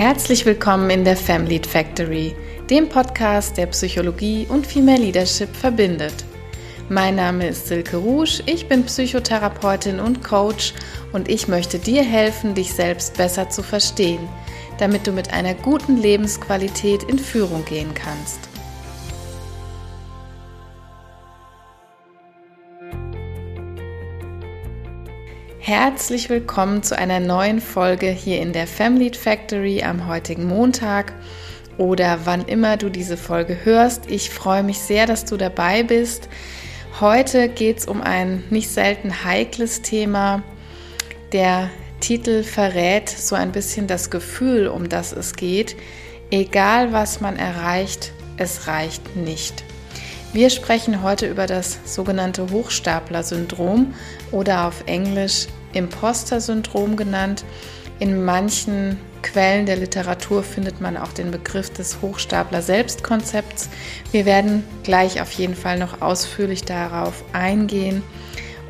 Herzlich willkommen in der Family Factory, dem Podcast, der Psychologie und Female Leadership verbindet. Mein Name ist Silke Rouge, ich bin Psychotherapeutin und Coach und ich möchte dir helfen, dich selbst besser zu verstehen, damit du mit einer guten Lebensqualität in Führung gehen kannst. Herzlich willkommen zu einer neuen Folge hier in der Family Factory am heutigen Montag oder wann immer du diese Folge hörst. Ich freue mich sehr, dass du dabei bist. Heute geht es um ein nicht selten heikles Thema. Der Titel verrät so ein bisschen das Gefühl, um das es geht. Egal was man erreicht, es reicht nicht. Wir sprechen heute über das sogenannte Hochstapler-Syndrom oder auf Englisch Imposter-Syndrom genannt. In manchen Quellen der Literatur findet man auch den Begriff des Hochstapler-Selbstkonzepts. Wir werden gleich auf jeden Fall noch ausführlich darauf eingehen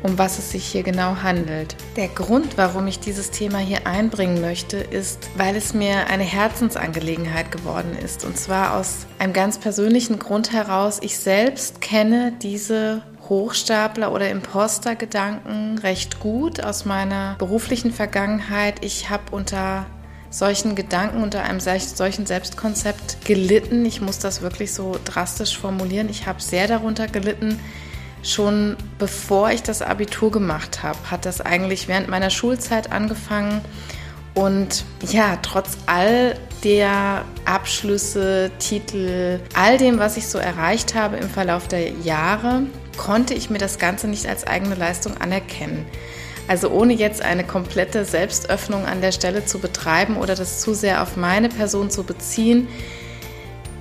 um was es sich hier genau handelt. Der Grund, warum ich dieses Thema hier einbringen möchte, ist, weil es mir eine Herzensangelegenheit geworden ist. Und zwar aus einem ganz persönlichen Grund heraus. Ich selbst kenne diese Hochstapler oder Imposter-Gedanken recht gut aus meiner beruflichen Vergangenheit. Ich habe unter solchen Gedanken, unter einem solchen Selbstkonzept gelitten. Ich muss das wirklich so drastisch formulieren. Ich habe sehr darunter gelitten, Schon bevor ich das Abitur gemacht habe, hat das eigentlich während meiner Schulzeit angefangen. Und ja, trotz all der Abschlüsse, Titel, all dem, was ich so erreicht habe im Verlauf der Jahre, konnte ich mir das Ganze nicht als eigene Leistung anerkennen. Also ohne jetzt eine komplette Selbstöffnung an der Stelle zu betreiben oder das zu sehr auf meine Person zu beziehen.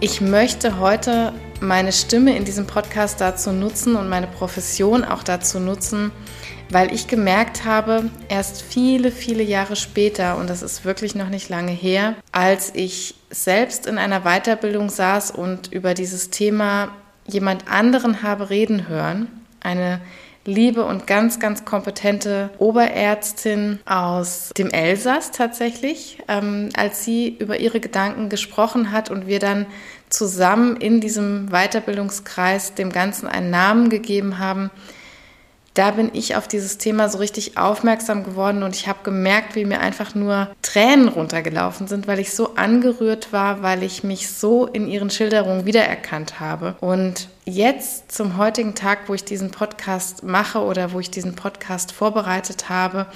Ich möchte heute meine Stimme in diesem Podcast dazu nutzen und meine Profession auch dazu nutzen, weil ich gemerkt habe, erst viele, viele Jahre später, und das ist wirklich noch nicht lange her, als ich selbst in einer Weiterbildung saß und über dieses Thema jemand anderen habe reden hören, eine liebe und ganz, ganz kompetente Oberärztin aus dem Elsass tatsächlich, ähm, als sie über ihre Gedanken gesprochen hat und wir dann zusammen in diesem Weiterbildungskreis dem Ganzen einen Namen gegeben haben, da bin ich auf dieses Thema so richtig aufmerksam geworden und ich habe gemerkt, wie mir einfach nur Tränen runtergelaufen sind, weil ich so angerührt war, weil ich mich so in ihren Schilderungen wiedererkannt habe. Und jetzt zum heutigen Tag, wo ich diesen Podcast mache oder wo ich diesen Podcast vorbereitet habe,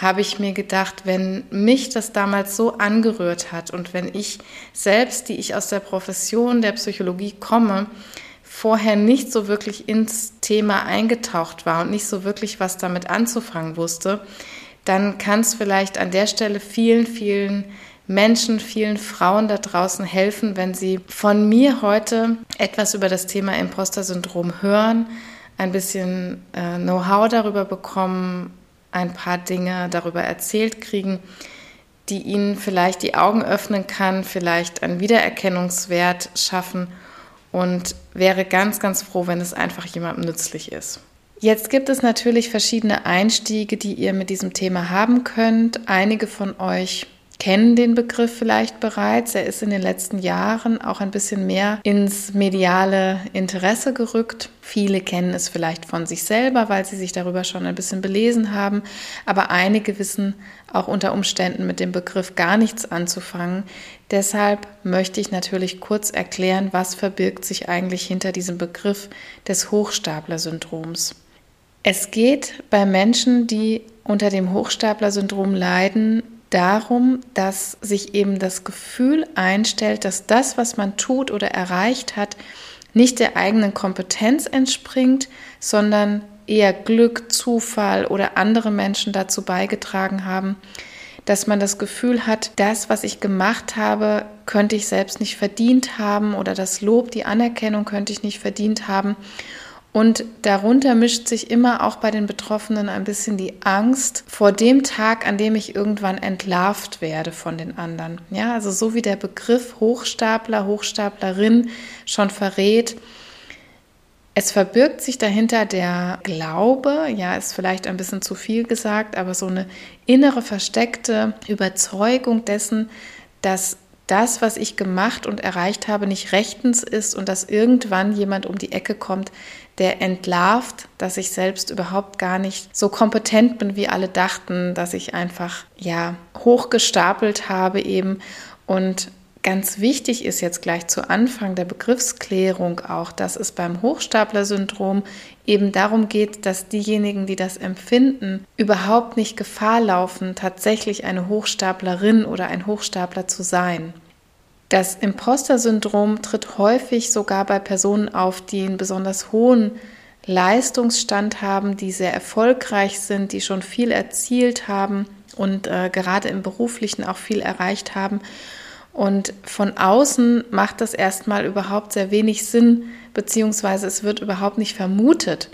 habe ich mir gedacht, wenn mich das damals so angerührt hat und wenn ich selbst, die ich aus der Profession der Psychologie komme, vorher nicht so wirklich ins Thema eingetaucht war und nicht so wirklich was damit anzufangen wusste, dann kann es vielleicht an der Stelle vielen, vielen Menschen, vielen Frauen da draußen helfen, wenn sie von mir heute etwas über das Thema Imposter-Syndrom hören, ein bisschen äh, Know-how darüber bekommen, ein paar Dinge darüber erzählt kriegen, die ihnen vielleicht die Augen öffnen kann, vielleicht einen Wiedererkennungswert schaffen und wäre ganz, ganz froh, wenn es einfach jemandem nützlich ist. Jetzt gibt es natürlich verschiedene Einstiege, die ihr mit diesem Thema haben könnt. Einige von euch kennen den Begriff vielleicht bereits. Er ist in den letzten Jahren auch ein bisschen mehr ins mediale Interesse gerückt. Viele kennen es vielleicht von sich selber, weil sie sich darüber schon ein bisschen belesen haben. Aber einige wissen auch unter Umständen mit dem Begriff gar nichts anzufangen. Deshalb möchte ich natürlich kurz erklären, was verbirgt sich eigentlich hinter diesem Begriff des Hochstapler-Syndroms. Es geht bei Menschen, die unter dem Hochstapler-Syndrom leiden, darum, dass sich eben das Gefühl einstellt, dass das, was man tut oder erreicht hat, nicht der eigenen Kompetenz entspringt, sondern eher Glück, Zufall oder andere Menschen dazu beigetragen haben, dass man das Gefühl hat, das, was ich gemacht habe, könnte ich selbst nicht verdient haben oder das Lob, die Anerkennung könnte ich nicht verdient haben. Und darunter mischt sich immer auch bei den Betroffenen ein bisschen die Angst vor dem Tag, an dem ich irgendwann entlarvt werde von den anderen. Ja, also so wie der Begriff Hochstapler, Hochstaplerin schon verrät, es verbirgt sich dahinter der Glaube, ja, ist vielleicht ein bisschen zu viel gesagt, aber so eine innere versteckte Überzeugung dessen, dass das, was ich gemacht und erreicht habe, nicht rechtens ist und dass irgendwann jemand um die Ecke kommt, der entlarvt, dass ich selbst überhaupt gar nicht so kompetent bin, wie alle dachten, dass ich einfach ja hochgestapelt habe eben und Ganz wichtig ist jetzt gleich zu Anfang der Begriffsklärung auch, dass es beim Hochstapler-Syndrom eben darum geht, dass diejenigen, die das empfinden, überhaupt nicht Gefahr laufen, tatsächlich eine Hochstaplerin oder ein Hochstapler zu sein. Das Imposter-Syndrom tritt häufig sogar bei Personen auf, die einen besonders hohen Leistungsstand haben, die sehr erfolgreich sind, die schon viel erzielt haben und äh, gerade im beruflichen auch viel erreicht haben und von außen macht das erstmal überhaupt sehr wenig Sinn, beziehungsweise es wird überhaupt nicht vermutet,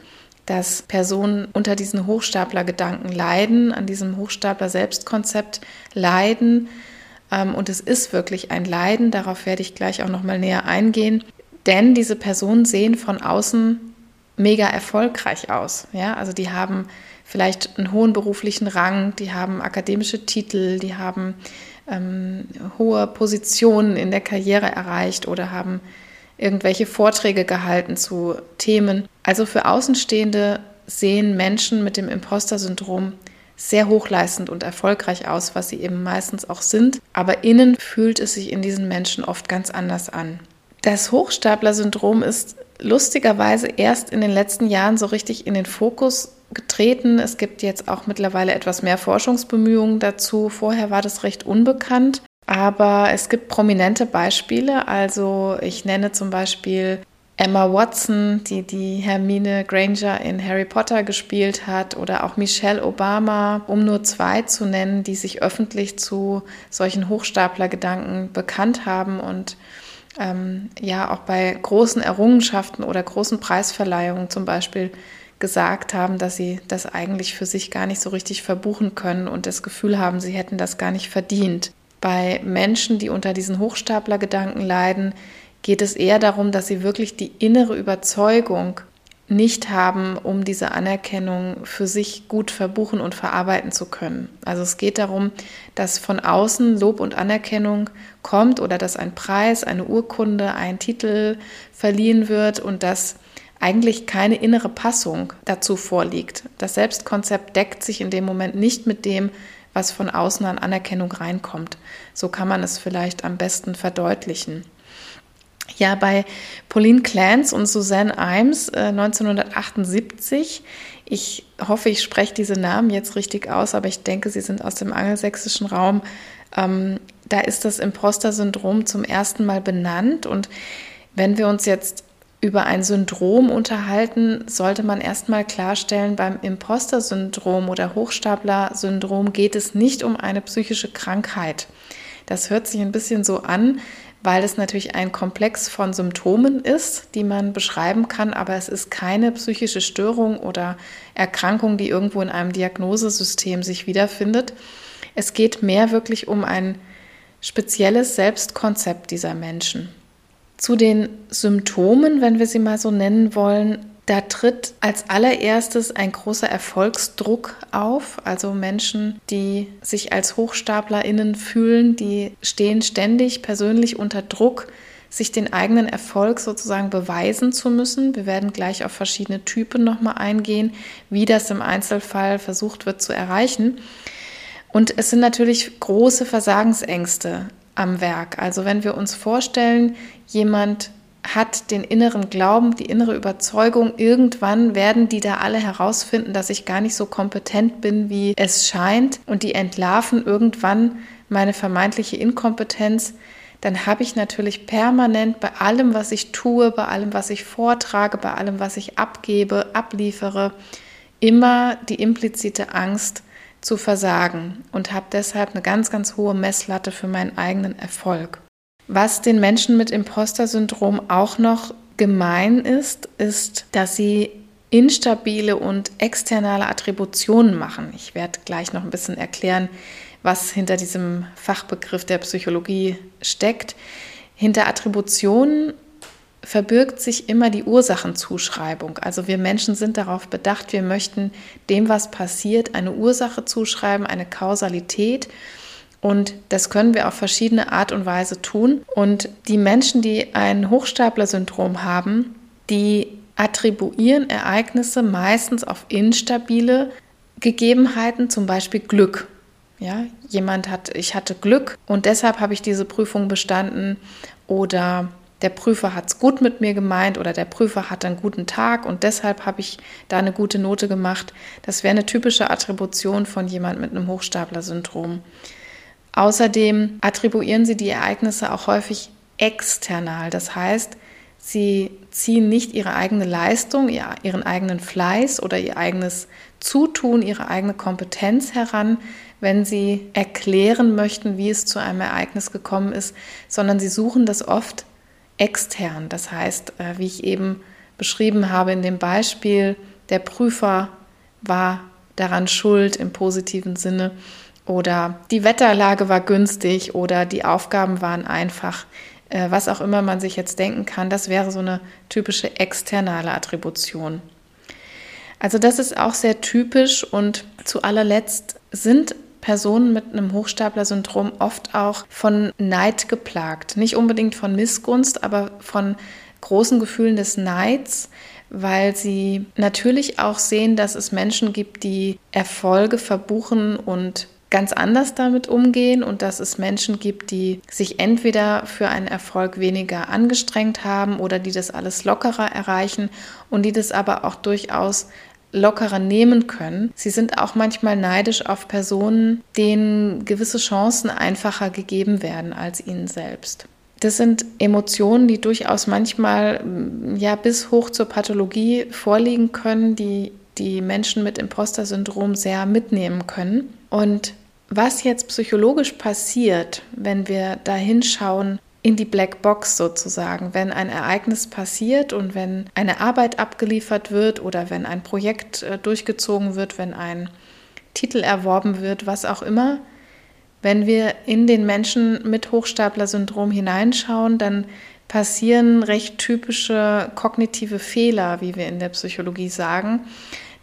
dass Personen unter diesen Hochstapler-Gedanken leiden, an diesem Hochstapler-Selbstkonzept leiden. Ähm, und es ist wirklich ein Leiden, darauf werde ich gleich auch nochmal näher eingehen. Denn diese Personen sehen von außen mega erfolgreich aus. Ja, also die haben vielleicht einen hohen beruflichen Rang, die haben akademische Titel, die haben ähm, hohe Positionen in der Karriere erreicht oder haben irgendwelche Vorträge gehalten zu Themen. Also für Außenstehende sehen Menschen mit dem Imposter-Syndrom sehr hochleistend und erfolgreich aus, was sie eben meistens auch sind. Aber innen fühlt es sich in diesen Menschen oft ganz anders an. Das Hochstapler-Syndrom ist lustigerweise erst in den letzten Jahren so richtig in den Fokus getreten. Es gibt jetzt auch mittlerweile etwas mehr Forschungsbemühungen dazu. Vorher war das recht unbekannt. Aber es gibt prominente Beispiele. Also ich nenne zum Beispiel Emma Watson, die die Hermine Granger in Harry Potter gespielt hat, oder auch Michelle Obama, um nur zwei zu nennen, die sich öffentlich zu solchen Hochstaplergedanken bekannt haben und ähm, ja auch bei großen Errungenschaften oder großen Preisverleihungen zum Beispiel gesagt haben, dass sie das eigentlich für sich gar nicht so richtig verbuchen können und das Gefühl haben, sie hätten das gar nicht verdient. Bei Menschen, die unter diesen Hochstaplergedanken leiden, geht es eher darum, dass sie wirklich die innere Überzeugung nicht haben, um diese Anerkennung für sich gut verbuchen und verarbeiten zu können. Also es geht darum, dass von außen Lob und Anerkennung kommt oder dass ein Preis, eine Urkunde, ein Titel verliehen wird und dass eigentlich keine innere Passung dazu vorliegt. Das Selbstkonzept deckt sich in dem Moment nicht mit dem, was von außen an Anerkennung reinkommt. So kann man es vielleicht am besten verdeutlichen. Ja, bei Pauline Clance und Suzanne Imes äh, 1978, ich hoffe, ich spreche diese Namen jetzt richtig aus, aber ich denke, sie sind aus dem angelsächsischen Raum. Ähm, da ist das Imposter-Syndrom zum ersten Mal benannt. Und wenn wir uns jetzt über ein Syndrom unterhalten, sollte man erstmal klarstellen, beim Imposter-Syndrom oder Hochstapler-Syndrom geht es nicht um eine psychische Krankheit. Das hört sich ein bisschen so an, weil es natürlich ein Komplex von Symptomen ist, die man beschreiben kann, aber es ist keine psychische Störung oder Erkrankung, die irgendwo in einem Diagnosesystem sich wiederfindet. Es geht mehr wirklich um ein spezielles Selbstkonzept dieser Menschen. Zu den Symptomen, wenn wir sie mal so nennen wollen, da tritt als allererstes ein großer Erfolgsdruck auf. Also Menschen, die sich als HochstaplerInnen fühlen, die stehen ständig persönlich unter Druck, sich den eigenen Erfolg sozusagen beweisen zu müssen. Wir werden gleich auf verschiedene Typen nochmal eingehen, wie das im Einzelfall versucht wird zu erreichen. Und es sind natürlich große Versagensängste am Werk. Also wenn wir uns vorstellen, jemand hat den inneren Glauben, die innere Überzeugung, irgendwann werden die da alle herausfinden, dass ich gar nicht so kompetent bin, wie es scheint, und die entlarven irgendwann meine vermeintliche Inkompetenz, dann habe ich natürlich permanent bei allem, was ich tue, bei allem, was ich vortrage, bei allem, was ich abgebe, abliefere, immer die implizite Angst, zu versagen und habe deshalb eine ganz, ganz hohe Messlatte für meinen eigenen Erfolg. Was den Menschen mit Imposter-Syndrom auch noch gemein ist, ist, dass sie instabile und externe Attributionen machen. Ich werde gleich noch ein bisschen erklären, was hinter diesem Fachbegriff der Psychologie steckt. Hinter Attributionen verbirgt sich immer die Ursachenzuschreibung. Also wir Menschen sind darauf bedacht, wir möchten dem, was passiert, eine Ursache zuschreiben, eine Kausalität. Und das können wir auf verschiedene Art und Weise tun. Und die Menschen, die ein Hochstapler-Syndrom haben, die attribuieren Ereignisse meistens auf instabile Gegebenheiten, zum Beispiel Glück. Ja, jemand hat, ich hatte Glück und deshalb habe ich diese Prüfung bestanden oder der Prüfer hat es gut mit mir gemeint oder der Prüfer hatte einen guten Tag und deshalb habe ich da eine gute Note gemacht. Das wäre eine typische Attribution von jemand mit einem Hochstapler-Syndrom. Außerdem attribuieren sie die Ereignisse auch häufig external. Das heißt, sie ziehen nicht ihre eigene Leistung, ihren eigenen Fleiß oder ihr eigenes Zutun, ihre eigene Kompetenz heran, wenn sie erklären möchten, wie es zu einem Ereignis gekommen ist, sondern sie suchen das oft extern. Das heißt, äh, wie ich eben beschrieben habe in dem Beispiel, der Prüfer war daran schuld im positiven Sinne oder die Wetterlage war günstig oder die Aufgaben waren einfach, äh, was auch immer man sich jetzt denken kann, das wäre so eine typische externe Attribution. Also das ist auch sehr typisch und zu allerletzt sind Personen mit einem Hochstapler-Syndrom oft auch von Neid geplagt. Nicht unbedingt von Missgunst, aber von großen Gefühlen des Neids, weil sie natürlich auch sehen, dass es Menschen gibt, die Erfolge verbuchen und ganz anders damit umgehen und dass es Menschen gibt, die sich entweder für einen Erfolg weniger angestrengt haben oder die das alles lockerer erreichen und die das aber auch durchaus lockerer nehmen können. Sie sind auch manchmal neidisch auf Personen, denen gewisse Chancen einfacher gegeben werden als ihnen selbst. Das sind Emotionen, die durchaus manchmal ja bis hoch zur Pathologie vorliegen können, die die Menschen mit Imposter-Syndrom sehr mitnehmen können. Und was jetzt psychologisch passiert, wenn wir da hinschauen, in die Black Box sozusagen, wenn ein Ereignis passiert und wenn eine Arbeit abgeliefert wird oder wenn ein Projekt äh, durchgezogen wird, wenn ein Titel erworben wird, was auch immer. Wenn wir in den Menschen mit Hochstapler-Syndrom hineinschauen, dann passieren recht typische kognitive Fehler, wie wir in der Psychologie sagen.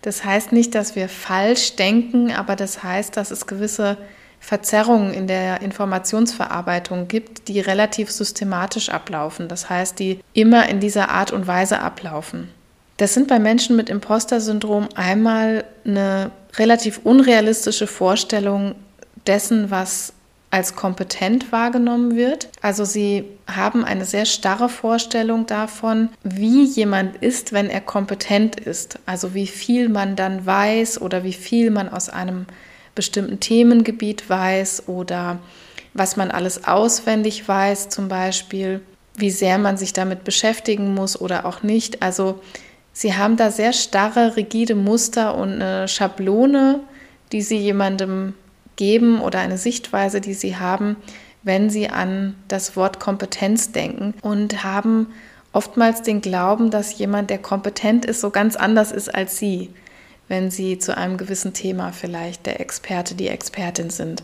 Das heißt nicht, dass wir falsch denken, aber das heißt, dass es gewisse Verzerrungen in der Informationsverarbeitung gibt, die relativ systematisch ablaufen. Das heißt, die immer in dieser Art und Weise ablaufen. Das sind bei Menschen mit Imposter-Syndrom einmal eine relativ unrealistische Vorstellung dessen, was als kompetent wahrgenommen wird. Also sie haben eine sehr starre Vorstellung davon, wie jemand ist, wenn er kompetent ist. Also wie viel man dann weiß oder wie viel man aus einem bestimmten Themengebiet weiß oder was man alles auswendig weiß zum Beispiel, wie sehr man sich damit beschäftigen muss oder auch nicht. Also sie haben da sehr starre, rigide Muster und eine Schablone, die sie jemandem geben oder eine Sichtweise, die sie haben, wenn sie an das Wort Kompetenz denken und haben oftmals den Glauben, dass jemand, der kompetent ist, so ganz anders ist als sie, wenn sie zu einem gewissen Thema vielleicht der Experte, die Expertin sind.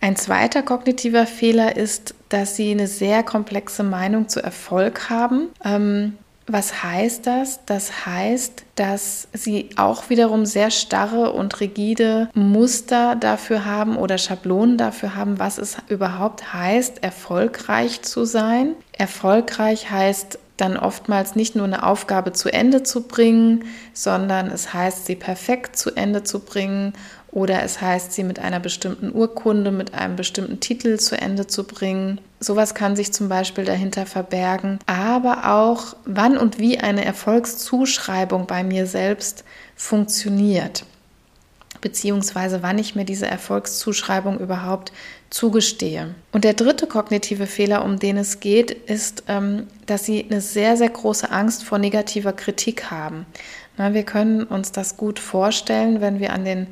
Ein zweiter kognitiver Fehler ist, dass sie eine sehr komplexe Meinung zu Erfolg haben. Ähm, was heißt das? Das heißt, dass sie auch wiederum sehr starre und rigide Muster dafür haben oder Schablonen dafür haben, was es überhaupt heißt, erfolgreich zu sein. Erfolgreich heißt dann oftmals nicht nur eine Aufgabe zu Ende zu bringen, sondern es heißt, sie perfekt zu Ende zu bringen oder es heißt, sie mit einer bestimmten Urkunde, mit einem bestimmten Titel zu Ende zu bringen. Sowas kann sich zum Beispiel dahinter verbergen, aber auch wann und wie eine Erfolgszuschreibung bei mir selbst funktioniert beziehungsweise wann ich mir diese Erfolgszuschreibung überhaupt zugestehe. Und der dritte kognitive Fehler, um den es geht, ist, ähm, dass sie eine sehr, sehr große Angst vor negativer Kritik haben. wir können uns das gut vorstellen, wenn wir an den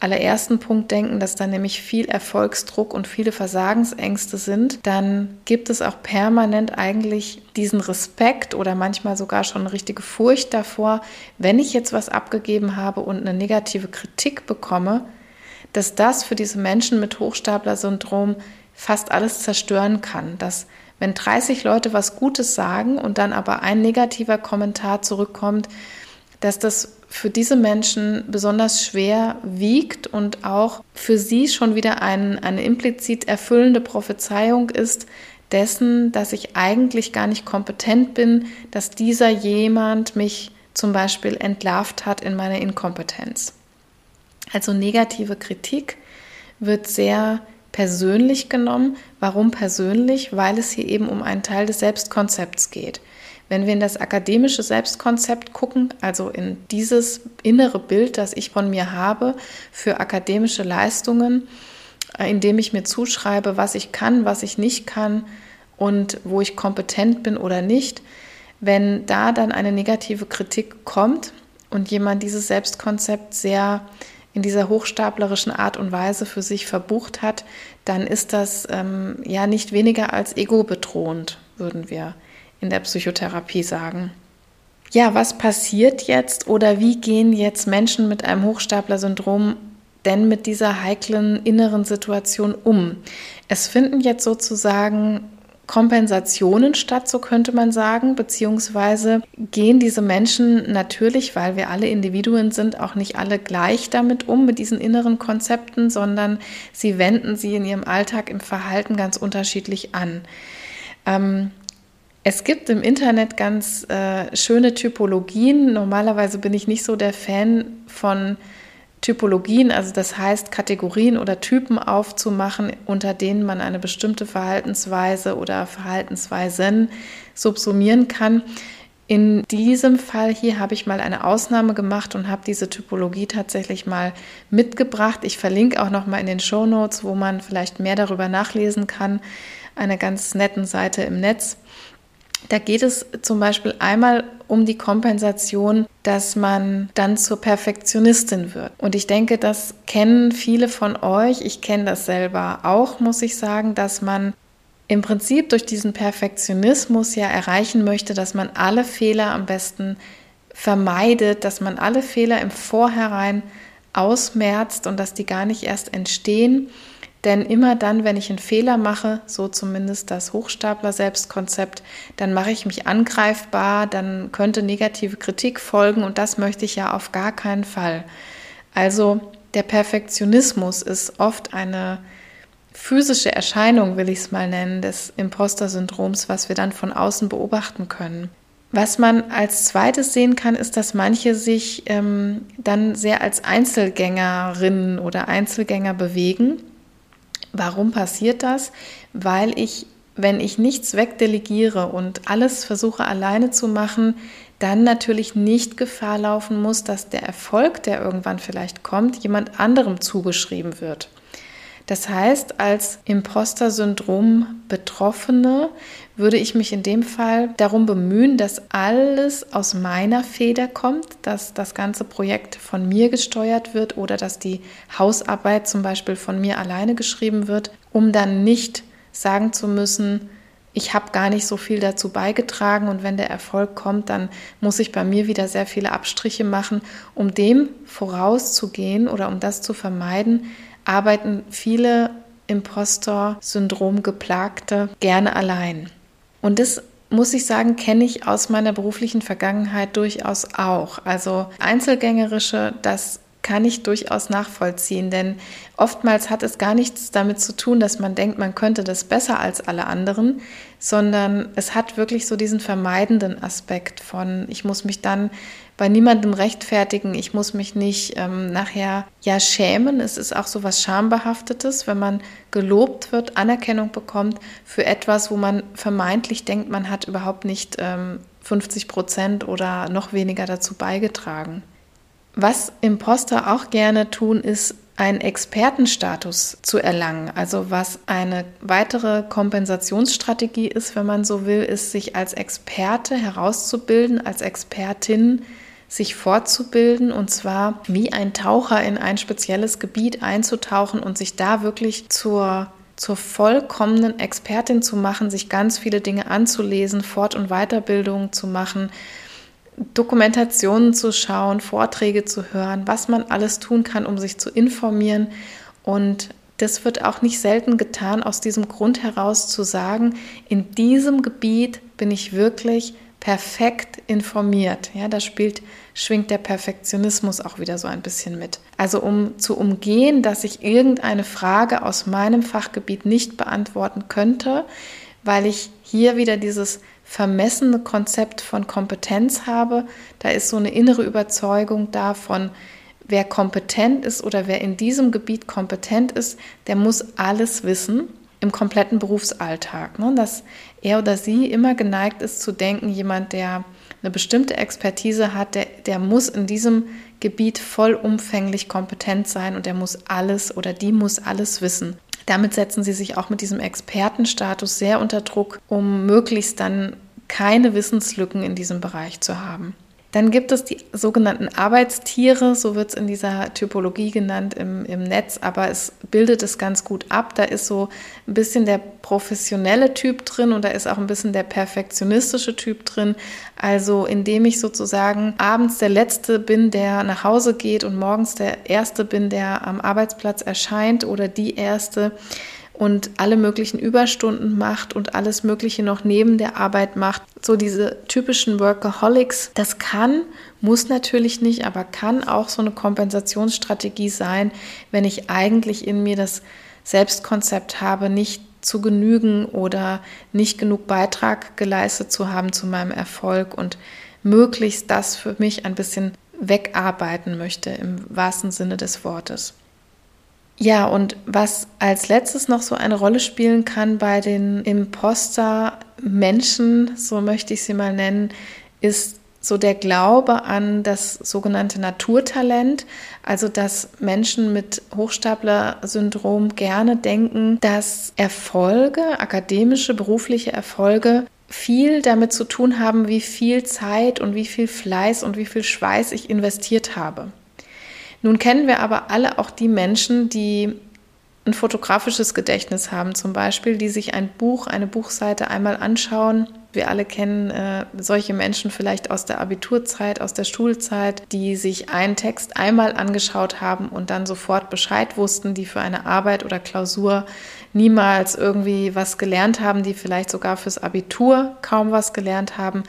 allerersten Punkt denken, dass da nämlich viel Erfolgsdruck und viele Versagensängste sind, dann gibt es auch permanent eigentlich diesen Respekt oder manchmal sogar schon eine richtige Furcht davor, wenn ich jetzt was abgegeben habe und eine negative Kritik bekomme, dass das für diese Menschen mit Hochstapler-Syndrom fast alles zerstören kann. Dass wenn 30 Leute was Gutes sagen und dann aber ein negativer Kommentar zurückkommt, dass das für diese Menschen besonders schwer wiegt und auch für sie schon wieder ein, eine implizit erfüllende Prophezeiung ist dessen, dass ich eigentlich gar nicht kompetent bin, dass dieser jemand mich zum Beispiel entlarvt hat in meiner Inkompetenz. Also negative Kritik wird sehr persönlich genommen. Warum persönlich? Weil es hier eben um einen Teil des Selbstkonzepts geht. Wenn wir in das akademische Selbstkonzept gucken, also in dieses innere Bild, das ich von mir habe für akademische Leistungen, äh, indem ich mir zuschreibe, was ich kann, was ich nicht kann und wo ich kompetent bin oder nicht, wenn da dann eine negative Kritik kommt und jemand dieses Selbstkonzept sehr in dieser hochstaplerischen Art und Weise für sich verbucht hat, dann ist das ähm, ja nicht weniger als ego-bedrohend, würden wir in der Psychotherapie sagen. Ja, was passiert jetzt oder wie gehen jetzt Menschen mit einem Hochstapler-Syndrom denn mit dieser heiklen inneren Situation um? Es finden jetzt sozusagen Kompensationen statt, so könnte man sagen, beziehungsweise gehen diese Menschen natürlich, weil wir alle Individuen sind, auch nicht alle gleich damit um, mit diesen inneren Konzepten, sondern sie wenden sie in ihrem Alltag, im Verhalten ganz unterschiedlich an. Ähm, es gibt im Internet ganz äh, schöne Typologien. Normalerweise bin ich nicht so der Fan von Typologien, also das heißt Kategorien oder Typen aufzumachen, unter denen man eine bestimmte Verhaltensweise oder Verhaltensweisen subsumieren kann. In diesem Fall hier habe ich mal eine Ausnahme gemacht und habe diese Typologie tatsächlich mal mitgebracht. Ich verlinke auch noch mal in den Show Notes, wo man vielleicht mehr darüber nachlesen kann, eine ganz netten Seite im Netz. Da geht es zum Beispiel einmal um die Kompensation, dass man dann zur Perfektionistin wird. Und ich denke, das kennen viele von euch. Ich kenne das selber auch, muss ich sagen, dass man im Prinzip durch diesen Perfektionismus ja erreichen möchte, dass man alle Fehler am besten vermeidet, dass man alle Fehler im Vorhinein ausmerzt und dass die gar nicht erst entstehen denn immer dann, wenn ich einen Fehler mache, so zumindest das Hochstapler-Selbstkonzept, dann mache ich mich angreifbar, dann könnte negative Kritik folgen und das möchte ich ja auf gar keinen Fall. Also der Perfektionismus ist oft eine physische Erscheinung, will ich es mal nennen, des Imposter-Syndroms, was wir dann von außen beobachten können. Was man als zweites sehen kann, ist, dass manche sich ähm, dann sehr als Einzelgängerinnen oder Einzelgänger bewegen Warum passiert das? Weil ich, wenn ich nichts wegdelegiere und alles versuche alleine zu machen, dann natürlich nicht Gefahr laufen muss, dass der Erfolg, der irgendwann vielleicht kommt, jemand anderem zugeschrieben wird. Das heißt, als Imposter-Syndrom-Betroffene würde ich mich in dem Fall darum bemühen, dass alles aus meiner Feder kommt, dass das ganze Projekt von mir gesteuert wird oder dass die Hausarbeit zum Beispiel von mir alleine geschrieben wird, um dann nicht sagen zu müssen, ich habe gar nicht so viel dazu beigetragen und wenn der Erfolg kommt, dann muss ich bei mir wieder sehr viele Abstriche machen, um dem vorauszugehen oder um das zu vermeiden, arbeiten viele Impostor-Syndrom geplagte gerne allein. Und das muss ich sagen, kenne ich aus meiner beruflichen Vergangenheit durchaus auch. Also Einzelgängerische, das kann ich durchaus nachvollziehen, denn oftmals hat es gar nichts damit zu tun, dass man denkt, man könnte das besser als alle anderen, sondern es hat wirklich so diesen vermeidenden Aspekt von, ich muss mich dann bei niemandem rechtfertigen, ich muss mich nicht ähm, nachher ja schämen. Es ist auch so was Schambehaftetes, wenn man gelobt wird, Anerkennung bekommt für etwas, wo man vermeintlich denkt, man hat überhaupt nicht ähm, 50 Prozent oder noch weniger dazu beigetragen. Was Imposter auch gerne tun, ist einen Expertenstatus zu erlangen. Also was eine weitere Kompensationsstrategie ist, wenn man so will, ist sich als Experte herauszubilden, als Expertin sich fortzubilden und zwar wie ein Taucher in ein spezielles Gebiet einzutauchen und sich da wirklich zur zur vollkommenen Expertin zu machen, sich ganz viele Dinge anzulesen, Fort- und Weiterbildung zu machen, Dokumentationen zu schauen, Vorträge zu hören, was man alles tun kann, um sich zu informieren. Und das wird auch nicht selten getan, aus diesem Grund heraus zu sagen, in diesem Gebiet bin ich wirklich perfekt informiert. Ja, da spielt, schwingt der Perfektionismus auch wieder so ein bisschen mit. Also um zu umgehen, dass ich irgendeine Frage aus meinem Fachgebiet nicht beantworten könnte, weil ich hier wieder dieses vermessene Konzept von Kompetenz habe. Da ist so eine innere Überzeugung davon, wer kompetent ist oder wer in diesem Gebiet kompetent ist, der muss alles wissen im kompletten Berufsalltag. Ne? Dass er oder sie immer geneigt ist zu denken, jemand, der eine bestimmte Expertise hat, der, der muss in diesem Gebiet vollumfänglich kompetent sein und der muss alles oder die muss alles wissen. Damit setzen sie sich auch mit diesem Expertenstatus sehr unter Druck, um möglichst dann keine Wissenslücken in diesem Bereich zu haben. Dann gibt es die sogenannten Arbeitstiere, so wird es in dieser Typologie genannt im, im Netz, aber es bildet es ganz gut ab. Da ist so ein bisschen der professionelle Typ drin und da ist auch ein bisschen der perfektionistische Typ drin. Also indem ich sozusagen abends der Letzte bin, der nach Hause geht und morgens der Erste bin, der am Arbeitsplatz erscheint oder die Erste und alle möglichen Überstunden macht und alles Mögliche noch neben der Arbeit macht. So diese typischen Workaholics, das kann, muss natürlich nicht, aber kann auch so eine Kompensationsstrategie sein, wenn ich eigentlich in mir das Selbstkonzept habe, nicht zu genügen oder nicht genug Beitrag geleistet zu haben zu meinem Erfolg und möglichst das für mich ein bisschen wegarbeiten möchte im wahrsten Sinne des Wortes. Ja, und was als letztes noch so eine Rolle spielen kann bei den Imposter-Menschen, so möchte ich sie mal nennen, ist so der Glaube an das sogenannte Naturtalent, also dass Menschen mit Hochstapler-Syndrom gerne denken, dass Erfolge, akademische, berufliche Erfolge viel damit zu tun haben, wie viel Zeit und wie viel Fleiß und wie viel Schweiß ich investiert habe. Nun kennen wir aber alle auch die Menschen, die ein fotografisches Gedächtnis haben, zum Beispiel, die sich ein Buch, eine Buchseite einmal anschauen. Wir alle kennen äh, solche Menschen vielleicht aus der Abiturzeit, aus der Schulzeit, die sich einen Text einmal angeschaut haben und dann sofort Bescheid wussten, die für eine Arbeit oder Klausur niemals irgendwie was gelernt haben, die vielleicht sogar fürs Abitur kaum was gelernt haben.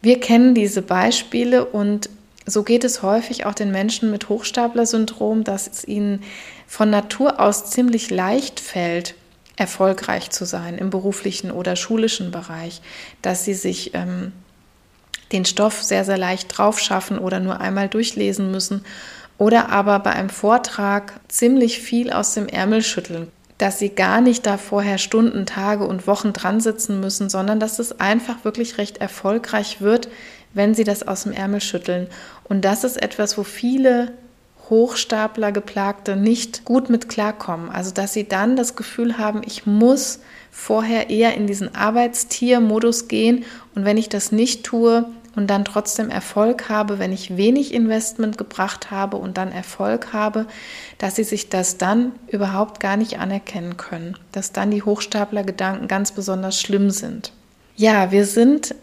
Wir kennen diese Beispiele und so geht es häufig auch den Menschen mit Hochstapler-Syndrom, dass es ihnen von Natur aus ziemlich leicht fällt, erfolgreich zu sein im beruflichen oder schulischen Bereich, dass sie sich ähm, den Stoff sehr, sehr leicht drauf schaffen oder nur einmal durchlesen müssen oder aber bei einem Vortrag ziemlich viel aus dem Ärmel schütteln, dass sie gar nicht da vorher Stunden, Tage und Wochen dran sitzen müssen, sondern dass es einfach wirklich recht erfolgreich wird, wenn sie das aus dem Ärmel schütteln. Und das ist etwas, wo viele Hochstapler, Geplagte nicht gut mit klarkommen. Also, dass sie dann das Gefühl haben, ich muss vorher eher in diesen Arbeitstiermodus gehen und wenn ich das nicht tue und dann trotzdem Erfolg habe, wenn ich wenig Investment gebracht habe und dann Erfolg habe, dass sie sich das dann überhaupt gar nicht anerkennen können, dass dann die Hochstapler-Gedanken ganz besonders schlimm sind. Ja, wir sind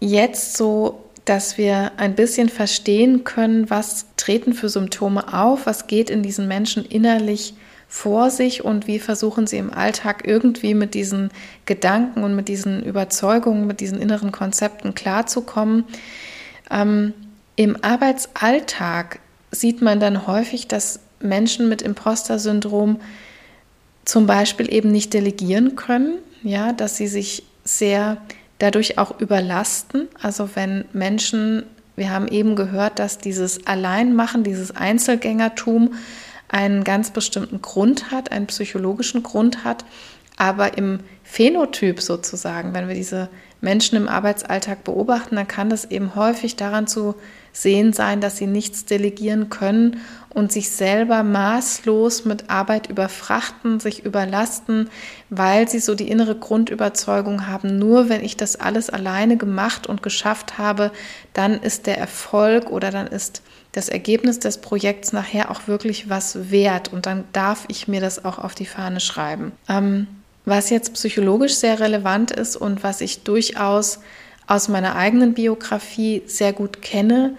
jetzt so dass wir ein bisschen verstehen können, was treten für Symptome auf, was geht in diesen Menschen innerlich vor sich und wie versuchen sie im Alltag irgendwie mit diesen Gedanken und mit diesen Überzeugungen, mit diesen inneren Konzepten klarzukommen. Ähm, Im Arbeitsalltag sieht man dann häufig, dass Menschen mit Imposter-Syndrom zum Beispiel eben nicht delegieren können, ja, dass sie sich sehr dadurch auch überlasten. Also wenn Menschen, wir haben eben gehört, dass dieses Alleinmachen, dieses Einzelgängertum einen ganz bestimmten Grund hat, einen psychologischen Grund hat, aber im Phänotyp sozusagen, wenn wir diese Menschen im Arbeitsalltag beobachten, dann kann das eben häufig daran zu sehen sein, dass sie nichts delegieren können und sich selber maßlos mit Arbeit überfrachten, sich überlasten, weil sie so die innere Grundüberzeugung haben, nur wenn ich das alles alleine gemacht und geschafft habe, dann ist der Erfolg oder dann ist das Ergebnis des Projekts nachher auch wirklich was wert und dann darf ich mir das auch auf die Fahne schreiben. Ähm, was jetzt psychologisch sehr relevant ist und was ich durchaus aus meiner eigenen Biografie sehr gut kenne,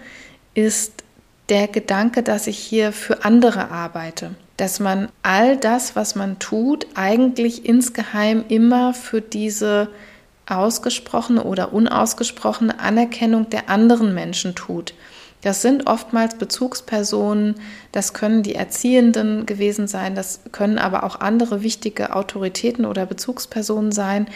ist der Gedanke, dass ich hier für andere arbeite. Dass man all das, was man tut, eigentlich insgeheim immer für diese ausgesprochene oder unausgesprochene Anerkennung der anderen Menschen tut. Das sind oftmals Bezugspersonen, das können die Erziehenden gewesen sein, das können aber auch andere wichtige Autoritäten oder Bezugspersonen sein.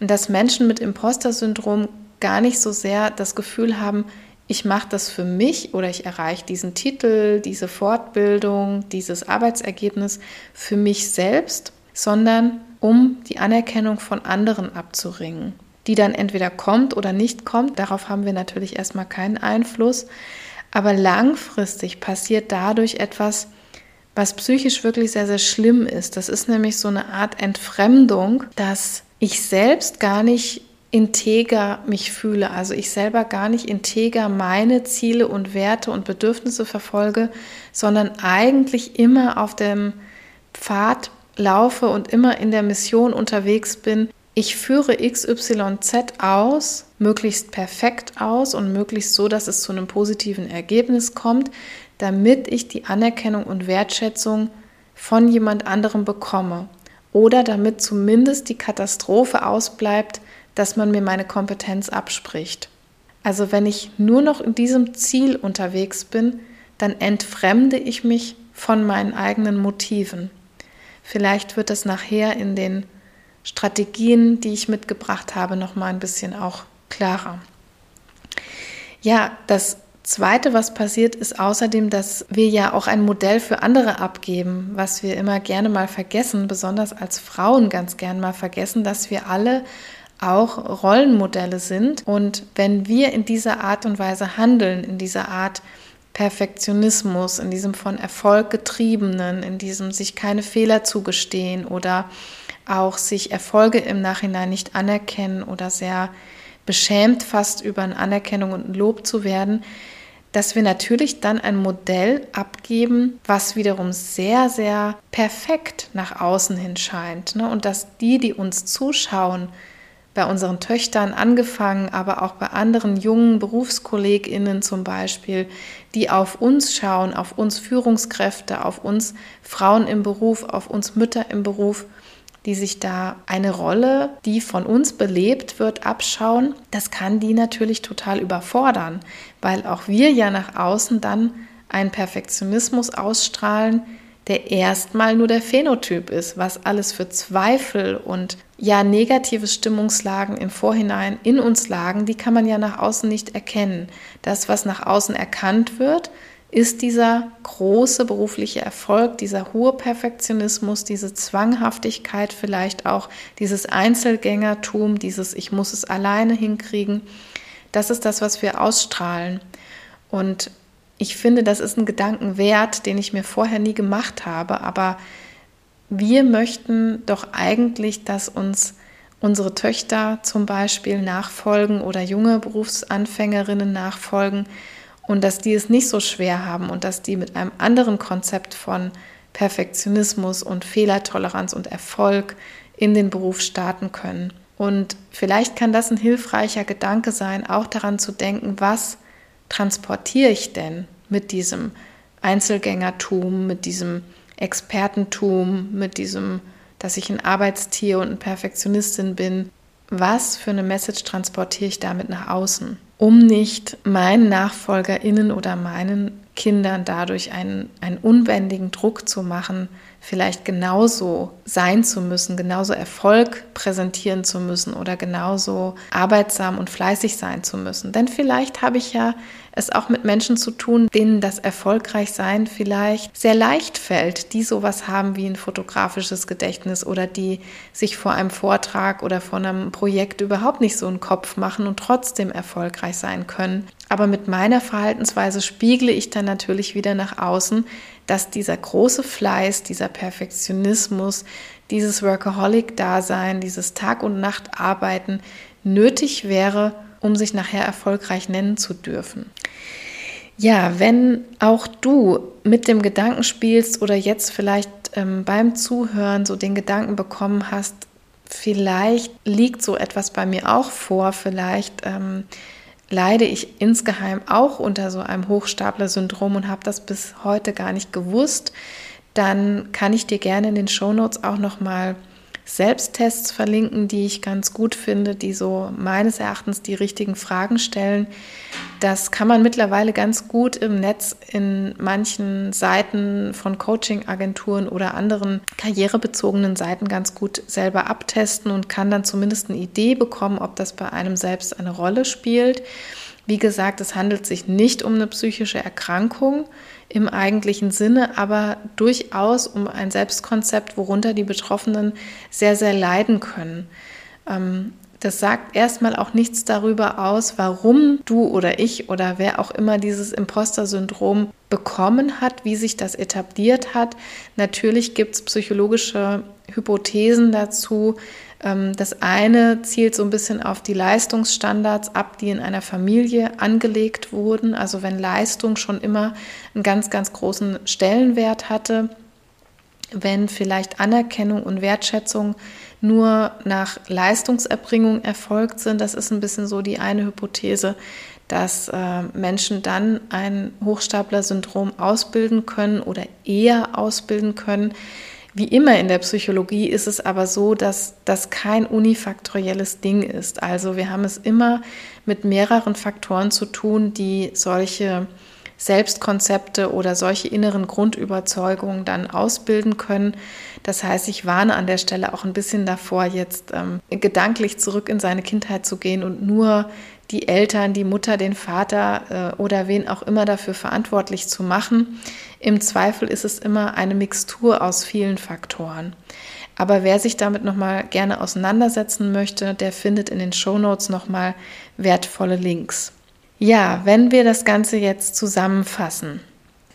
Dass Menschen mit Imposter-Syndrom gar nicht so sehr das Gefühl haben, ich mache das für mich oder ich erreiche diesen Titel, diese Fortbildung, dieses Arbeitsergebnis für mich selbst, sondern um die Anerkennung von anderen abzuringen, die dann entweder kommt oder nicht kommt. Darauf haben wir natürlich erstmal keinen Einfluss. Aber langfristig passiert dadurch etwas, was psychisch wirklich sehr, sehr schlimm ist. Das ist nämlich so eine Art Entfremdung, dass ich selbst gar nicht integer mich fühle, also ich selber gar nicht integer meine Ziele und Werte und Bedürfnisse verfolge, sondern eigentlich immer auf dem Pfad laufe und immer in der Mission unterwegs bin, ich führe XYZ aus, möglichst perfekt aus und möglichst so, dass es zu einem positiven Ergebnis kommt, damit ich die Anerkennung und Wertschätzung von jemand anderem bekomme. Oder damit zumindest die Katastrophe ausbleibt, dass man mir meine Kompetenz abspricht. Also wenn ich nur noch in diesem Ziel unterwegs bin, dann entfremde ich mich von meinen eigenen Motiven. Vielleicht wird das nachher in den Strategien, die ich mitgebracht habe, noch mal ein bisschen auch klarer. Ja, das Zweite, was passiert, ist außerdem, dass wir ja auch ein Modell für andere abgeben, was wir immer gerne mal vergessen, besonders als Frauen ganz gern mal vergessen, dass wir alle auch Rollenmodelle sind. Und wenn wir in dieser Art und Weise handeln, in dieser Art Perfektionismus, in diesem von Erfolg getriebenen, in diesem sich keine Fehler zugestehen oder auch sich Erfolge im Nachhinein nicht anerkennen oder sehr beschämt fast über eine Anerkennung und Lob zu werden, dass wir natürlich dann ein Modell abgeben, was wiederum sehr, sehr perfekt nach außen hin scheint. Ne? Und dass die, die uns zuschauen, bei unseren Töchtern angefangen, aber auch bei anderen jungen Berufskolleginnen zum Beispiel, die auf uns schauen, auf uns Führungskräfte, auf uns Frauen im Beruf, auf uns Mütter im Beruf, die sich da eine Rolle, die von uns belebt wird, abschauen, das kann die natürlich total überfordern, weil auch wir ja nach außen dann einen Perfektionismus ausstrahlen, der erstmal nur der Phänotyp ist, was alles für Zweifel und ja negative Stimmungslagen im Vorhinein in uns lagen, die kann man ja nach außen nicht erkennen. Das, was nach außen erkannt wird, ist dieser große berufliche Erfolg, dieser hohe Perfektionismus, diese Zwanghaftigkeit vielleicht auch, dieses Einzelgängertum, dieses Ich muss es alleine hinkriegen. Das ist das, was wir ausstrahlen. Und ich finde, das ist ein Gedankenwert, den ich mir vorher nie gemacht habe, aber wir möchten doch eigentlich, dass uns unsere Töchter zum Beispiel nachfolgen oder junge Berufsanfängerinnen nachfolgen und dass die es nicht so schwer haben und dass die mit einem anderen Konzept von Perfektionismus und Fehlertoleranz und Erfolg in den Beruf starten können. Und vielleicht kann das ein hilfreicher Gedanke sein, auch daran zu denken, was transportiere ich denn mit diesem Einzelgängertum, mit diesem Expertentum, mit diesem, dass ich ein Arbeitstier und ein Perfektionistin bin. Was für eine Message transportiere ich damit nach außen, um nicht meinen NachfolgerInnen oder meinen Kindern dadurch einen, einen unbändigen Druck zu machen, vielleicht genauso sein zu müssen, genauso Erfolg präsentieren zu müssen oder genauso arbeitsam und fleißig sein zu müssen. Denn vielleicht habe ich ja es auch mit Menschen zu tun, denen das Erfolgreichsein vielleicht sehr leicht fällt, die sowas haben wie ein fotografisches Gedächtnis oder die sich vor einem Vortrag oder vor einem Projekt überhaupt nicht so einen Kopf machen und trotzdem erfolgreich sein können. Aber mit meiner Verhaltensweise spiegle ich dann natürlich wieder nach außen, dass dieser große Fleiß, dieser Perfektionismus, dieses Workaholic-Dasein, dieses Tag- und Nacht-Arbeiten nötig wäre, um sich nachher erfolgreich nennen zu dürfen. Ja, wenn auch du mit dem Gedanken spielst oder jetzt vielleicht ähm, beim Zuhören so den Gedanken bekommen hast, vielleicht liegt so etwas bei mir auch vor, vielleicht ähm, leide ich insgeheim auch unter so einem Hochstapler-Syndrom und habe das bis heute gar nicht gewusst, dann kann ich dir gerne in den Shownotes auch noch mal Selbsttests verlinken, die ich ganz gut finde, die so meines Erachtens die richtigen Fragen stellen. Das kann man mittlerweile ganz gut im Netz in manchen Seiten von Coaching-Agenturen oder anderen karrierebezogenen Seiten ganz gut selber abtesten und kann dann zumindest eine Idee bekommen, ob das bei einem selbst eine Rolle spielt. Wie gesagt, es handelt sich nicht um eine psychische Erkrankung im eigentlichen Sinne, aber durchaus um ein Selbstkonzept, worunter die Betroffenen sehr, sehr leiden können. Ähm, das sagt erstmal auch nichts darüber aus, warum du oder ich oder wer auch immer dieses Imposter-Syndrom bekommen hat, wie sich das etabliert hat. Natürlich gibt es psychologische Hypothesen dazu, das eine zielt so ein bisschen auf die Leistungsstandards ab, die in einer Familie angelegt wurden. Also wenn Leistung schon immer einen ganz, ganz großen Stellenwert hatte, wenn vielleicht Anerkennung und Wertschätzung nur nach Leistungserbringung erfolgt sind, das ist ein bisschen so die eine Hypothese, dass äh, Menschen dann ein Hochstapler-Syndrom ausbilden können oder eher ausbilden können, wie immer in der Psychologie ist es aber so, dass das kein unifaktorielles Ding ist. Also wir haben es immer mit mehreren Faktoren zu tun, die solche Selbstkonzepte oder solche inneren Grundüberzeugungen dann ausbilden können. Das heißt, ich warne an der Stelle auch ein bisschen davor, jetzt ähm, gedanklich zurück in seine Kindheit zu gehen und nur die Eltern, die Mutter, den Vater äh, oder wen auch immer dafür verantwortlich zu machen. Im Zweifel ist es immer eine Mixtur aus vielen Faktoren. Aber wer sich damit nochmal gerne auseinandersetzen möchte, der findet in den Shownotes nochmal wertvolle Links. Ja, wenn wir das Ganze jetzt zusammenfassen,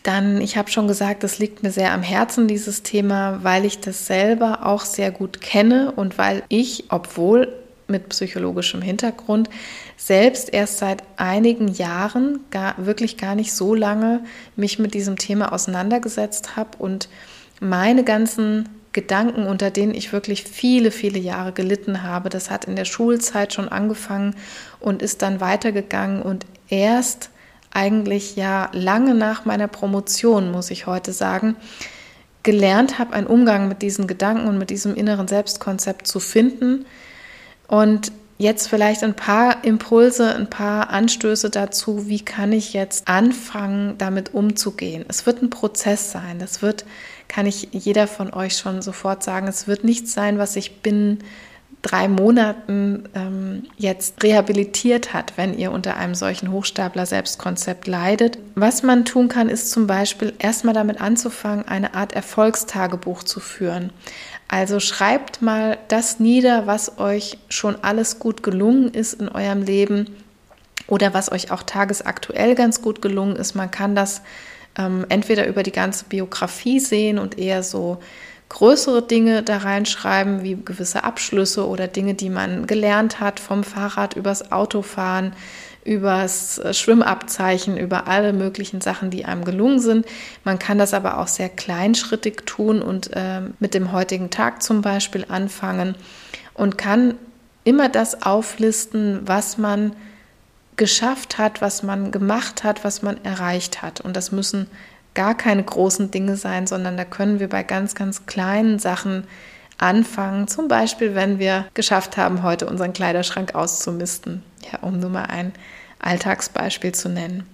dann, ich habe schon gesagt, das liegt mir sehr am Herzen, dieses Thema, weil ich das selber auch sehr gut kenne und weil ich, obwohl mit psychologischem Hintergrund, selbst erst seit einigen Jahren, gar, wirklich gar nicht so lange, mich mit diesem Thema auseinandergesetzt habe und meine ganzen Gedanken, unter denen ich wirklich viele, viele Jahre gelitten habe, das hat in der Schulzeit schon angefangen und ist dann weitergegangen und erst eigentlich ja lange nach meiner Promotion, muss ich heute sagen, gelernt habe, einen Umgang mit diesen Gedanken und mit diesem inneren Selbstkonzept zu finden, und jetzt vielleicht ein paar Impulse, ein paar Anstöße dazu, wie kann ich jetzt anfangen, damit umzugehen. Es wird ein Prozess sein. Das wird, kann ich jeder von euch schon sofort sagen, es wird nichts sein, was ich binnen drei Monaten ähm, jetzt rehabilitiert hat, wenn ihr unter einem solchen Hochstapler-Selbstkonzept leidet. Was man tun kann, ist zum Beispiel erstmal damit anzufangen, eine Art Erfolgstagebuch zu führen. Also schreibt mal das nieder, was euch schon alles gut gelungen ist in eurem Leben oder was euch auch tagesaktuell ganz gut gelungen ist. Man kann das ähm, entweder über die ganze Biografie sehen und eher so größere Dinge da reinschreiben, wie gewisse Abschlüsse oder Dinge, die man gelernt hat, vom Fahrrad übers Autofahren, übers äh, Schwimmabzeichen, über alle möglichen Sachen, die einem gelungen sind. Man kann das aber auch sehr kleinschrittig tun und äh, mit dem heutigen Tag zum Beispiel anfangen und kann immer das auflisten, was man geschafft hat, was man gemacht hat, was man erreicht hat. Und das müssen gar keine großen Dinge sein, sondern da können wir bei ganz, ganz kleinen Sachen anfangen. Zum Beispiel, wenn wir geschafft haben, heute unseren Kleiderschrank auszumisten. Ja, um nur mal ein Alltagsbeispiel zu nennen.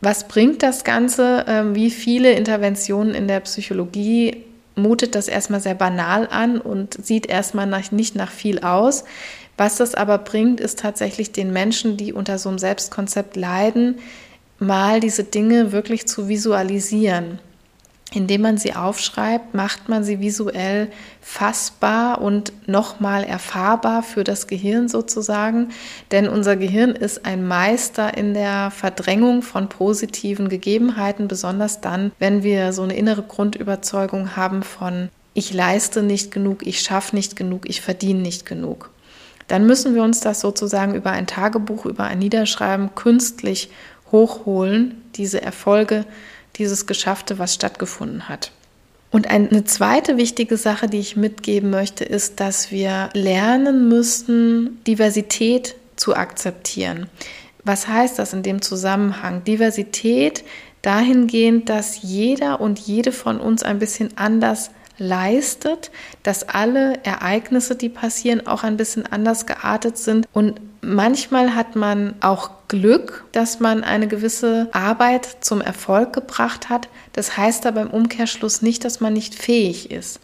Was bringt das Ganze? Ähm, wie viele Interventionen in der Psychologie mutet das erstmal sehr banal an und sieht erstmal nicht nach viel aus. Was das aber bringt, ist tatsächlich den Menschen, die unter so einem Selbstkonzept leiden, mal diese Dinge wirklich zu visualisieren. Indem man sie aufschreibt, macht man sie visuell fassbar und nochmal erfahrbar für das Gehirn sozusagen. Denn unser Gehirn ist ein Meister in der Verdrängung von positiven Gegebenheiten, besonders dann, wenn wir so eine innere Grundüberzeugung haben von ich leiste nicht genug, ich schaffe nicht genug, ich verdiene nicht genug. Dann müssen wir uns das sozusagen über ein Tagebuch, über ein Niederschreiben künstlich hochholen, diese Erfolge, dieses Geschaffte, was stattgefunden hat. Und eine zweite wichtige Sache, die ich mitgeben möchte, ist, dass wir lernen müssen, Diversität zu akzeptieren. Was heißt das in dem Zusammenhang? Diversität dahingehend, dass jeder und jede von uns ein bisschen anders leistet, dass alle Ereignisse, die passieren, auch ein bisschen anders geartet sind. Und manchmal hat man auch Glück, dass man eine gewisse Arbeit zum Erfolg gebracht hat. Das heißt aber im Umkehrschluss nicht, dass man nicht fähig ist.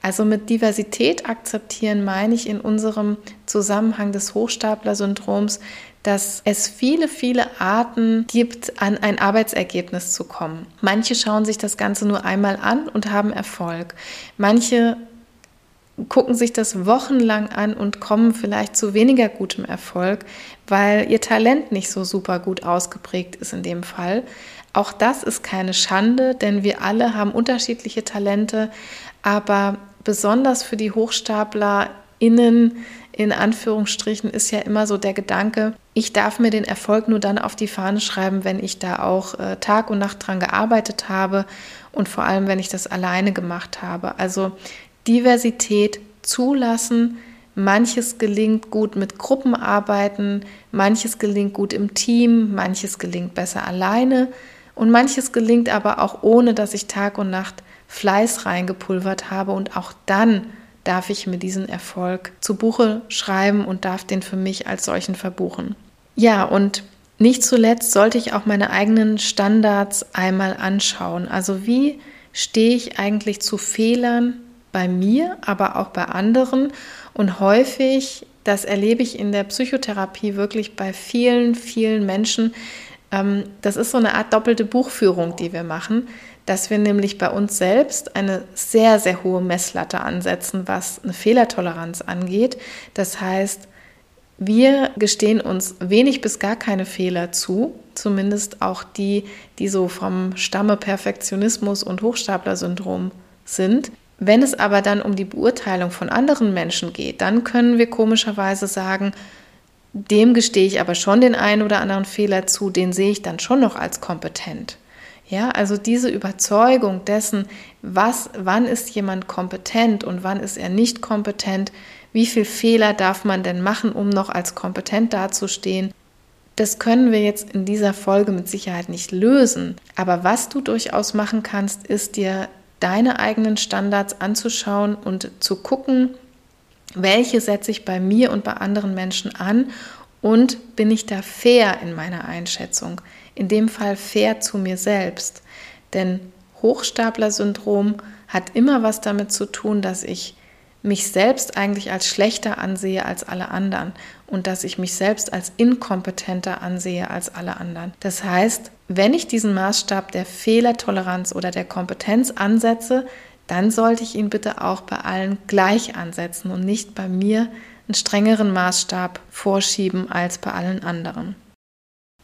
Also mit Diversität akzeptieren meine ich in unserem Zusammenhang des Hochstapler-Syndroms, dass es viele, viele Arten gibt, an ein Arbeitsergebnis zu kommen. Manche schauen sich das Ganze nur einmal an und haben Erfolg. Manche gucken sich das wochenlang an und kommen vielleicht zu weniger gutem Erfolg, weil ihr Talent nicht so super gut ausgeprägt ist in dem Fall. Auch das ist keine Schande, denn wir alle haben unterschiedliche Talente, aber besonders für die Hochstapler innen in Anführungsstrichen ist ja immer so der Gedanke, ich darf mir den Erfolg nur dann auf die Fahne schreiben, wenn ich da auch äh, Tag und Nacht dran gearbeitet habe und vor allem, wenn ich das alleine gemacht habe. Also Diversität zulassen, manches gelingt gut mit Gruppenarbeiten, manches gelingt gut im Team, manches gelingt besser alleine und manches gelingt aber auch ohne, dass ich Tag und Nacht Fleiß reingepulvert habe und auch dann darf ich mir diesen Erfolg zu Buche schreiben und darf den für mich als solchen verbuchen. Ja, und nicht zuletzt sollte ich auch meine eigenen Standards einmal anschauen. Also wie stehe ich eigentlich zu Fehlern bei mir, aber auch bei anderen? Und häufig, das erlebe ich in der Psychotherapie wirklich bei vielen, vielen Menschen, ähm, das ist so eine Art doppelte Buchführung, die wir machen dass wir nämlich bei uns selbst eine sehr, sehr hohe Messlatte ansetzen, was eine Fehlertoleranz angeht. Das heißt, wir gestehen uns wenig bis gar keine Fehler zu, zumindest auch die, die so vom Stamme Perfektionismus und Hochstapler-Syndrom sind. Wenn es aber dann um die Beurteilung von anderen Menschen geht, dann können wir komischerweise sagen, dem gestehe ich aber schon den einen oder anderen Fehler zu, den sehe ich dann schon noch als kompetent. Ja, also diese Überzeugung dessen, was, wann ist jemand kompetent und wann ist er nicht kompetent, wie viel Fehler darf man denn machen, um noch als kompetent dazustehen, das können wir jetzt in dieser Folge mit Sicherheit nicht lösen. Aber was du durchaus machen kannst, ist dir deine eigenen Standards anzuschauen und zu gucken, welche setze ich bei mir und bei anderen Menschen an und bin ich da fair in meiner Einschätzung in dem Fall fair zu mir selbst. Denn Hochstapler-Syndrom hat immer was damit zu tun, dass ich mich selbst eigentlich als schlechter ansehe als alle anderen und dass ich mich selbst als inkompetenter ansehe als alle anderen. Das heißt, wenn ich diesen Maßstab der Fehlertoleranz oder der Kompetenz ansetze, dann sollte ich ihn bitte auch bei allen gleich ansetzen und nicht bei mir einen strengeren Maßstab vorschieben als bei allen anderen.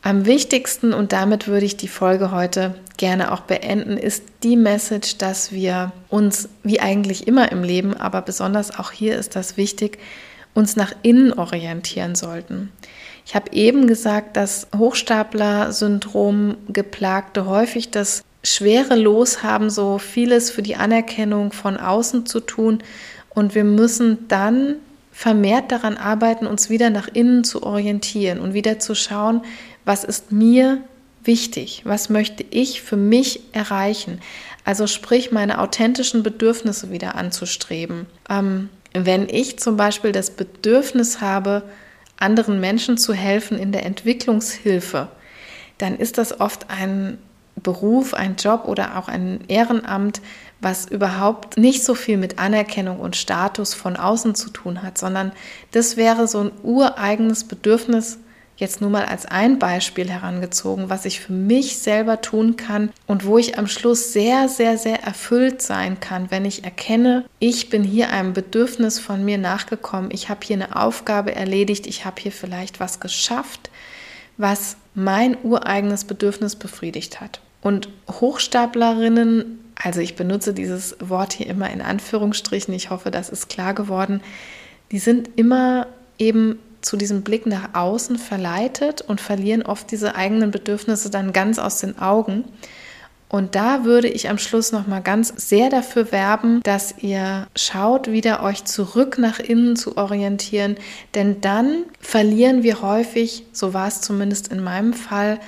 Am wichtigsten, und damit würde ich die Folge heute gerne auch beenden, ist die Message, dass wir uns, wie eigentlich immer im Leben, aber besonders auch hier ist das wichtig, uns nach innen orientieren sollten. Ich habe eben gesagt, dass Hochstapler-Syndrom geplagte häufig das schwere Los haben, so vieles für die Anerkennung von außen zu tun. Und wir müssen dann vermehrt daran arbeiten, uns wieder nach innen zu orientieren und wieder zu schauen, was ist mir wichtig, was möchte ich für mich erreichen. Also sprich, meine authentischen Bedürfnisse wieder anzustreben. Ähm, wenn ich zum Beispiel das Bedürfnis habe, anderen Menschen zu helfen in der Entwicklungshilfe, dann ist das oft ein Beruf, ein Job oder auch ein Ehrenamt, was überhaupt nicht so viel mit Anerkennung und Status von außen zu tun hat, sondern das wäre so ein ureigenes Bedürfnis jetzt nur mal als ein Beispiel herangezogen, was ich für mich selber tun kann und wo ich am Schluss sehr, sehr, sehr erfüllt sein kann, wenn ich erkenne, ich bin hier einem Bedürfnis von mir nachgekommen, ich habe hier eine Aufgabe erledigt, ich habe hier vielleicht was geschafft, was mein ureigenes Bedürfnis befriedigt hat. Und Hochstaplerinnen, also ich benutze dieses Wort hier immer in Anführungsstrichen, ich hoffe, das ist klar geworden, die sind immer eben zu diesem Blick nach außen verleitet und verlieren oft diese eigenen Bedürfnisse dann ganz aus den Augen. Und da würde ich am Schluss noch mal ganz sehr dafür werben, dass ihr schaut, wieder euch zurück nach innen zu orientieren, denn dann verlieren wir häufig, so war es zumindest in meinem Fall,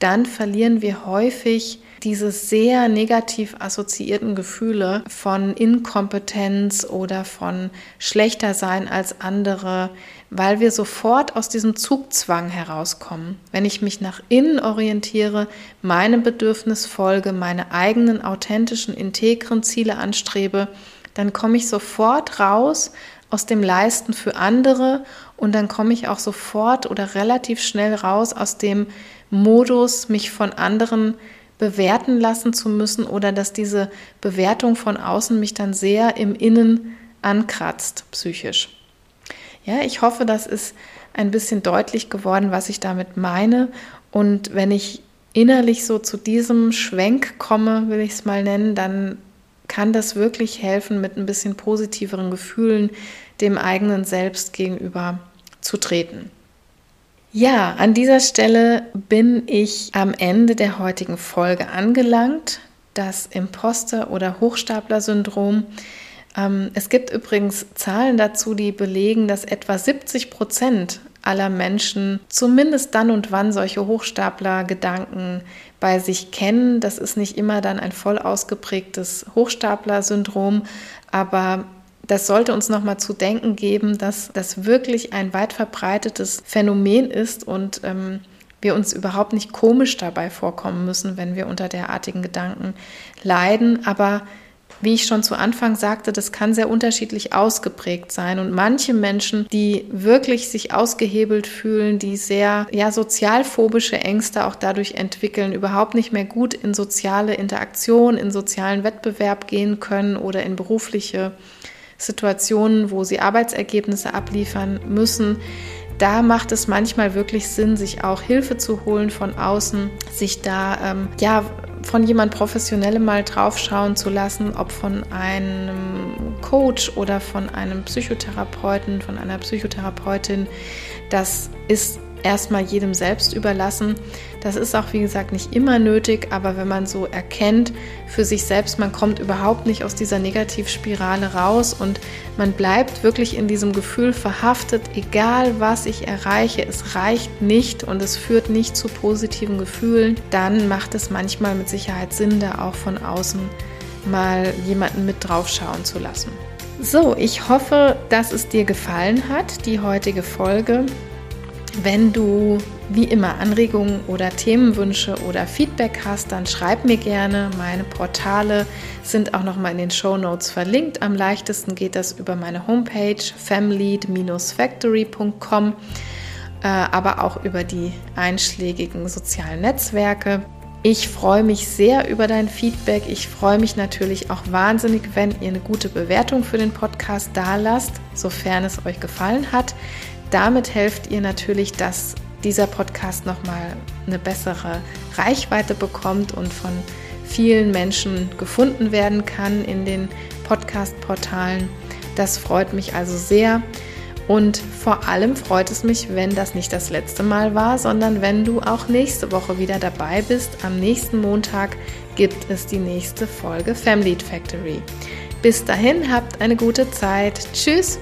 dann verlieren wir häufig diese sehr negativ assoziierten Gefühle von Inkompetenz oder von schlechter sein als andere, weil wir sofort aus diesem Zugzwang herauskommen. Wenn ich mich nach innen orientiere, meinem Bedürfnis folge, meine eigenen authentischen, integren Ziele anstrebe, dann komme ich sofort raus aus dem Leisten für andere und dann komme ich auch sofort oder relativ schnell raus aus dem Modus, mich von anderen bewerten lassen zu müssen oder dass diese Bewertung von außen mich dann sehr im Innen ankratzt, psychisch. Ja, ich hoffe, das ist ein bisschen deutlich geworden, was ich damit meine. Und wenn ich innerlich so zu diesem Schwenk komme, will ich es mal nennen, dann kann das wirklich helfen, mit ein bisschen positiveren Gefühlen dem eigenen Selbst gegenüber zu treten. Ja, an dieser Stelle bin ich am Ende der heutigen Folge angelangt. Das Imposter- oder Hochstapler-Syndrom. Ähm, es gibt übrigens Zahlen dazu, die belegen, dass etwa 70 Prozent aller Menschen zumindest dann und wann solche Hochstapler-Gedanken bei sich kennen. Das ist nicht immer dann ein voll ausgeprägtes Hochstapler-Syndrom, aber das sollte uns nochmal zu denken geben, dass das wirklich ein weit verbreitetes Phänomen ist und ähm, wir uns überhaupt nicht komisch dabei vorkommen müssen, wenn wir unter derartigen Gedanken leiden. Aber wie ich schon zu Anfang sagte, das kann sehr unterschiedlich ausgeprägt sein. Und manche Menschen, die wirklich sich ausgehebelt fühlen, die sehr ja, sozialphobische Ängste auch dadurch entwickeln, überhaupt nicht mehr gut in soziale Interaktion, in sozialen Wettbewerb gehen können oder in berufliche Situationen, wo sie Arbeitsergebnisse abliefern müssen, da macht es manchmal wirklich Sinn, sich auch Hilfe zu holen von außen, sich da ähm, ja von jemand Professionellem mal draufschauen zu lassen, ob von einem Coach oder von einem Psychotherapeuten, von einer Psychotherapeutin. Das ist erstmal jedem selbst überlassen. Das ist auch, wie gesagt, nicht immer nötig, aber wenn man so erkennt für sich selbst, man kommt überhaupt nicht aus dieser Negativspirale raus und man bleibt wirklich in diesem Gefühl verhaftet, egal was ich erreiche, es reicht nicht und es führt nicht zu positiven Gefühlen, dann macht es manchmal mit Sicherheit Sinn, da auch von außen mal jemanden mit draufschauen zu lassen. So, ich hoffe, dass es dir gefallen hat, die heutige Folge. Wenn du wie immer Anregungen oder Themenwünsche oder Feedback hast, dann schreib mir gerne. Meine Portale sind auch nochmal in den Show Notes verlinkt. Am leichtesten geht das über meine Homepage family-factory.com, äh, aber auch über die einschlägigen sozialen Netzwerke. Ich freue mich sehr über dein Feedback. Ich freue mich natürlich auch wahnsinnig, wenn ihr eine gute Bewertung für den Podcast da lasst, sofern es euch gefallen hat. Damit helft ihr natürlich, dass dieser Podcast nochmal eine bessere Reichweite bekommt und von vielen Menschen gefunden werden kann in den Podcast-Portalen. Das freut mich also sehr. Und vor allem freut es mich, wenn das nicht das letzte Mal war, sondern wenn du auch nächste Woche wieder dabei bist. Am nächsten Montag gibt es die nächste Folge Family Factory. Bis dahin, habt eine gute Zeit. Tschüss!